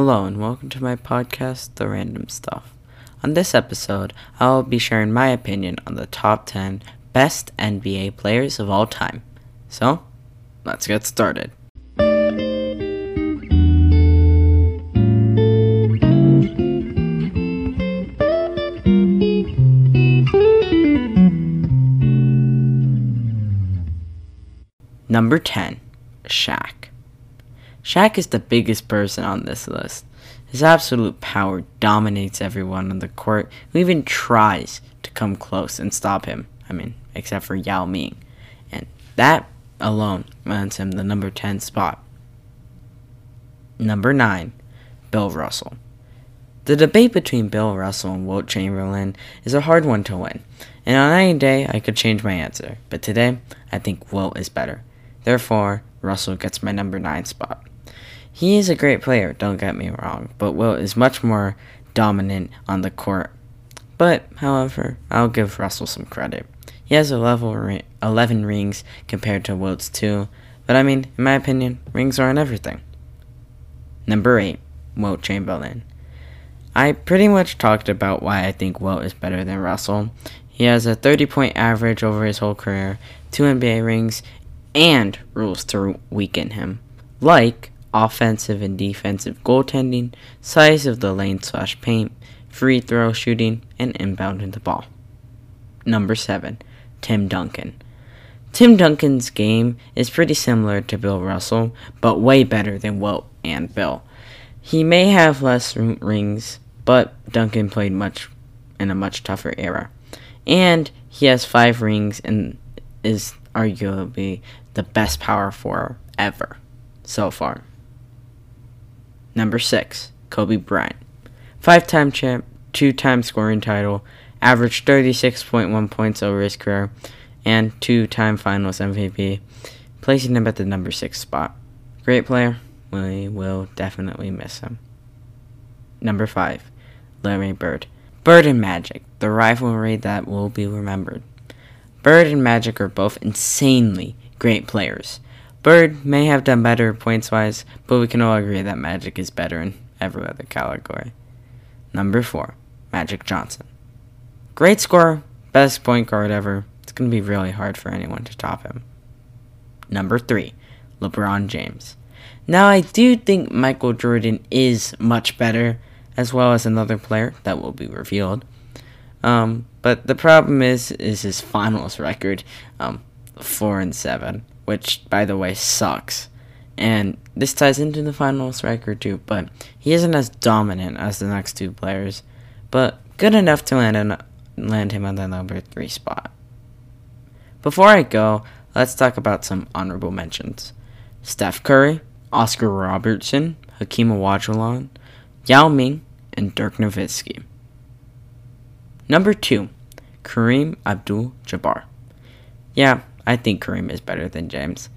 Hello, and welcome to my podcast, The Random Stuff. On this episode, I will be sharing my opinion on the top 10 best NBA players of all time. So, let's get started. Number 10, Shaq. Shaq is the biggest person on this list. His absolute power dominates everyone on the court who even tries to come close and stop him. I mean, except for Yao Ming. And that alone lands him the number 10 spot. Number 9, Bill Russell. The debate between Bill Russell and Wilt Chamberlain is a hard one to win, and on any day I could change my answer, but today I think Wilt is better. Therefore, Russell gets my number 9 spot. He is a great player, don't get me wrong, but Wilt is much more dominant on the court. But, however, I'll give Russell some credit. He has a level 11 rings compared to Wilt's 2, but I mean, in my opinion, rings aren't everything. Number 8, Wilt Chamberlain. I pretty much talked about why I think Wilt is better than Russell. He has a 30 point average over his whole career, 2 NBA rings, and rules to weaken him. Like offensive and defensive goaltending, size of the lane slash paint, free throw shooting, and inbounding the ball. Number 7. Tim Duncan. Tim Duncan's game is pretty similar to Bill Russell, but way better than Wilt and Bill. He may have less rings, but Duncan played much in a much tougher era. And he has five rings and is arguably the best power forward ever so far. Number 6, Kobe Bryant. Five time champ, two time scoring title, averaged 36.1 points over his career, and two time finals MVP, placing him at the number 6 spot. Great player, we will definitely miss him. Number 5, Larry Bird. Bird and Magic, the rivalry that will be remembered. Bird and Magic are both insanely great players. Bird may have done better points wise, but we can all agree that Magic is better in every other category. Number 4, Magic Johnson. Great scorer, best point guard ever. It's going to be really hard for anyone to top him. Number 3, LeBron James. Now, I do think Michael Jordan is much better, as well as another player that will be revealed. Um, but the problem is, is his finals record, um, four and seven which by the way sucks. And this ties into the finals record too, but he isn't as dominant as the next two players, but good enough to land, land him on the number three spot. Before I go, let's talk about some honorable mentions. Steph Curry, Oscar Robertson, Hakeem Olajuwon, Yao Ming, and Dirk Nowitzki. Number 2, Kareem Abdul-Jabbar. Yeah, I think Kareem is better than James.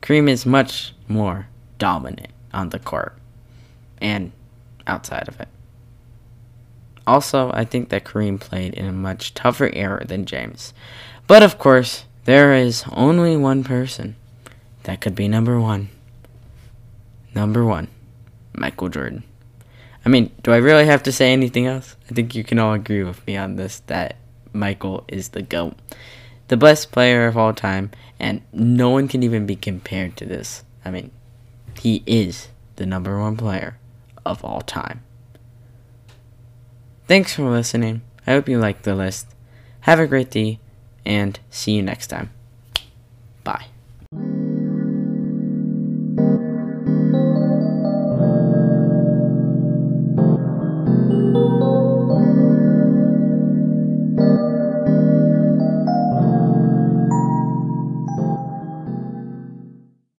Kareem is much more dominant on the court and outside of it. Also, I think that Kareem played in a much tougher era than James. But of course, there is only one person that could be number one. Number one, Michael Jordan. I mean, do I really have to say anything else? I think you can all agree with me on this that Michael is the GOAT the best player of all time, and no one can even be compared to this. I mean, he is the number one player of all time. Thanks for listening. I hope you liked the list. Have a great day, and see you next time. Bye.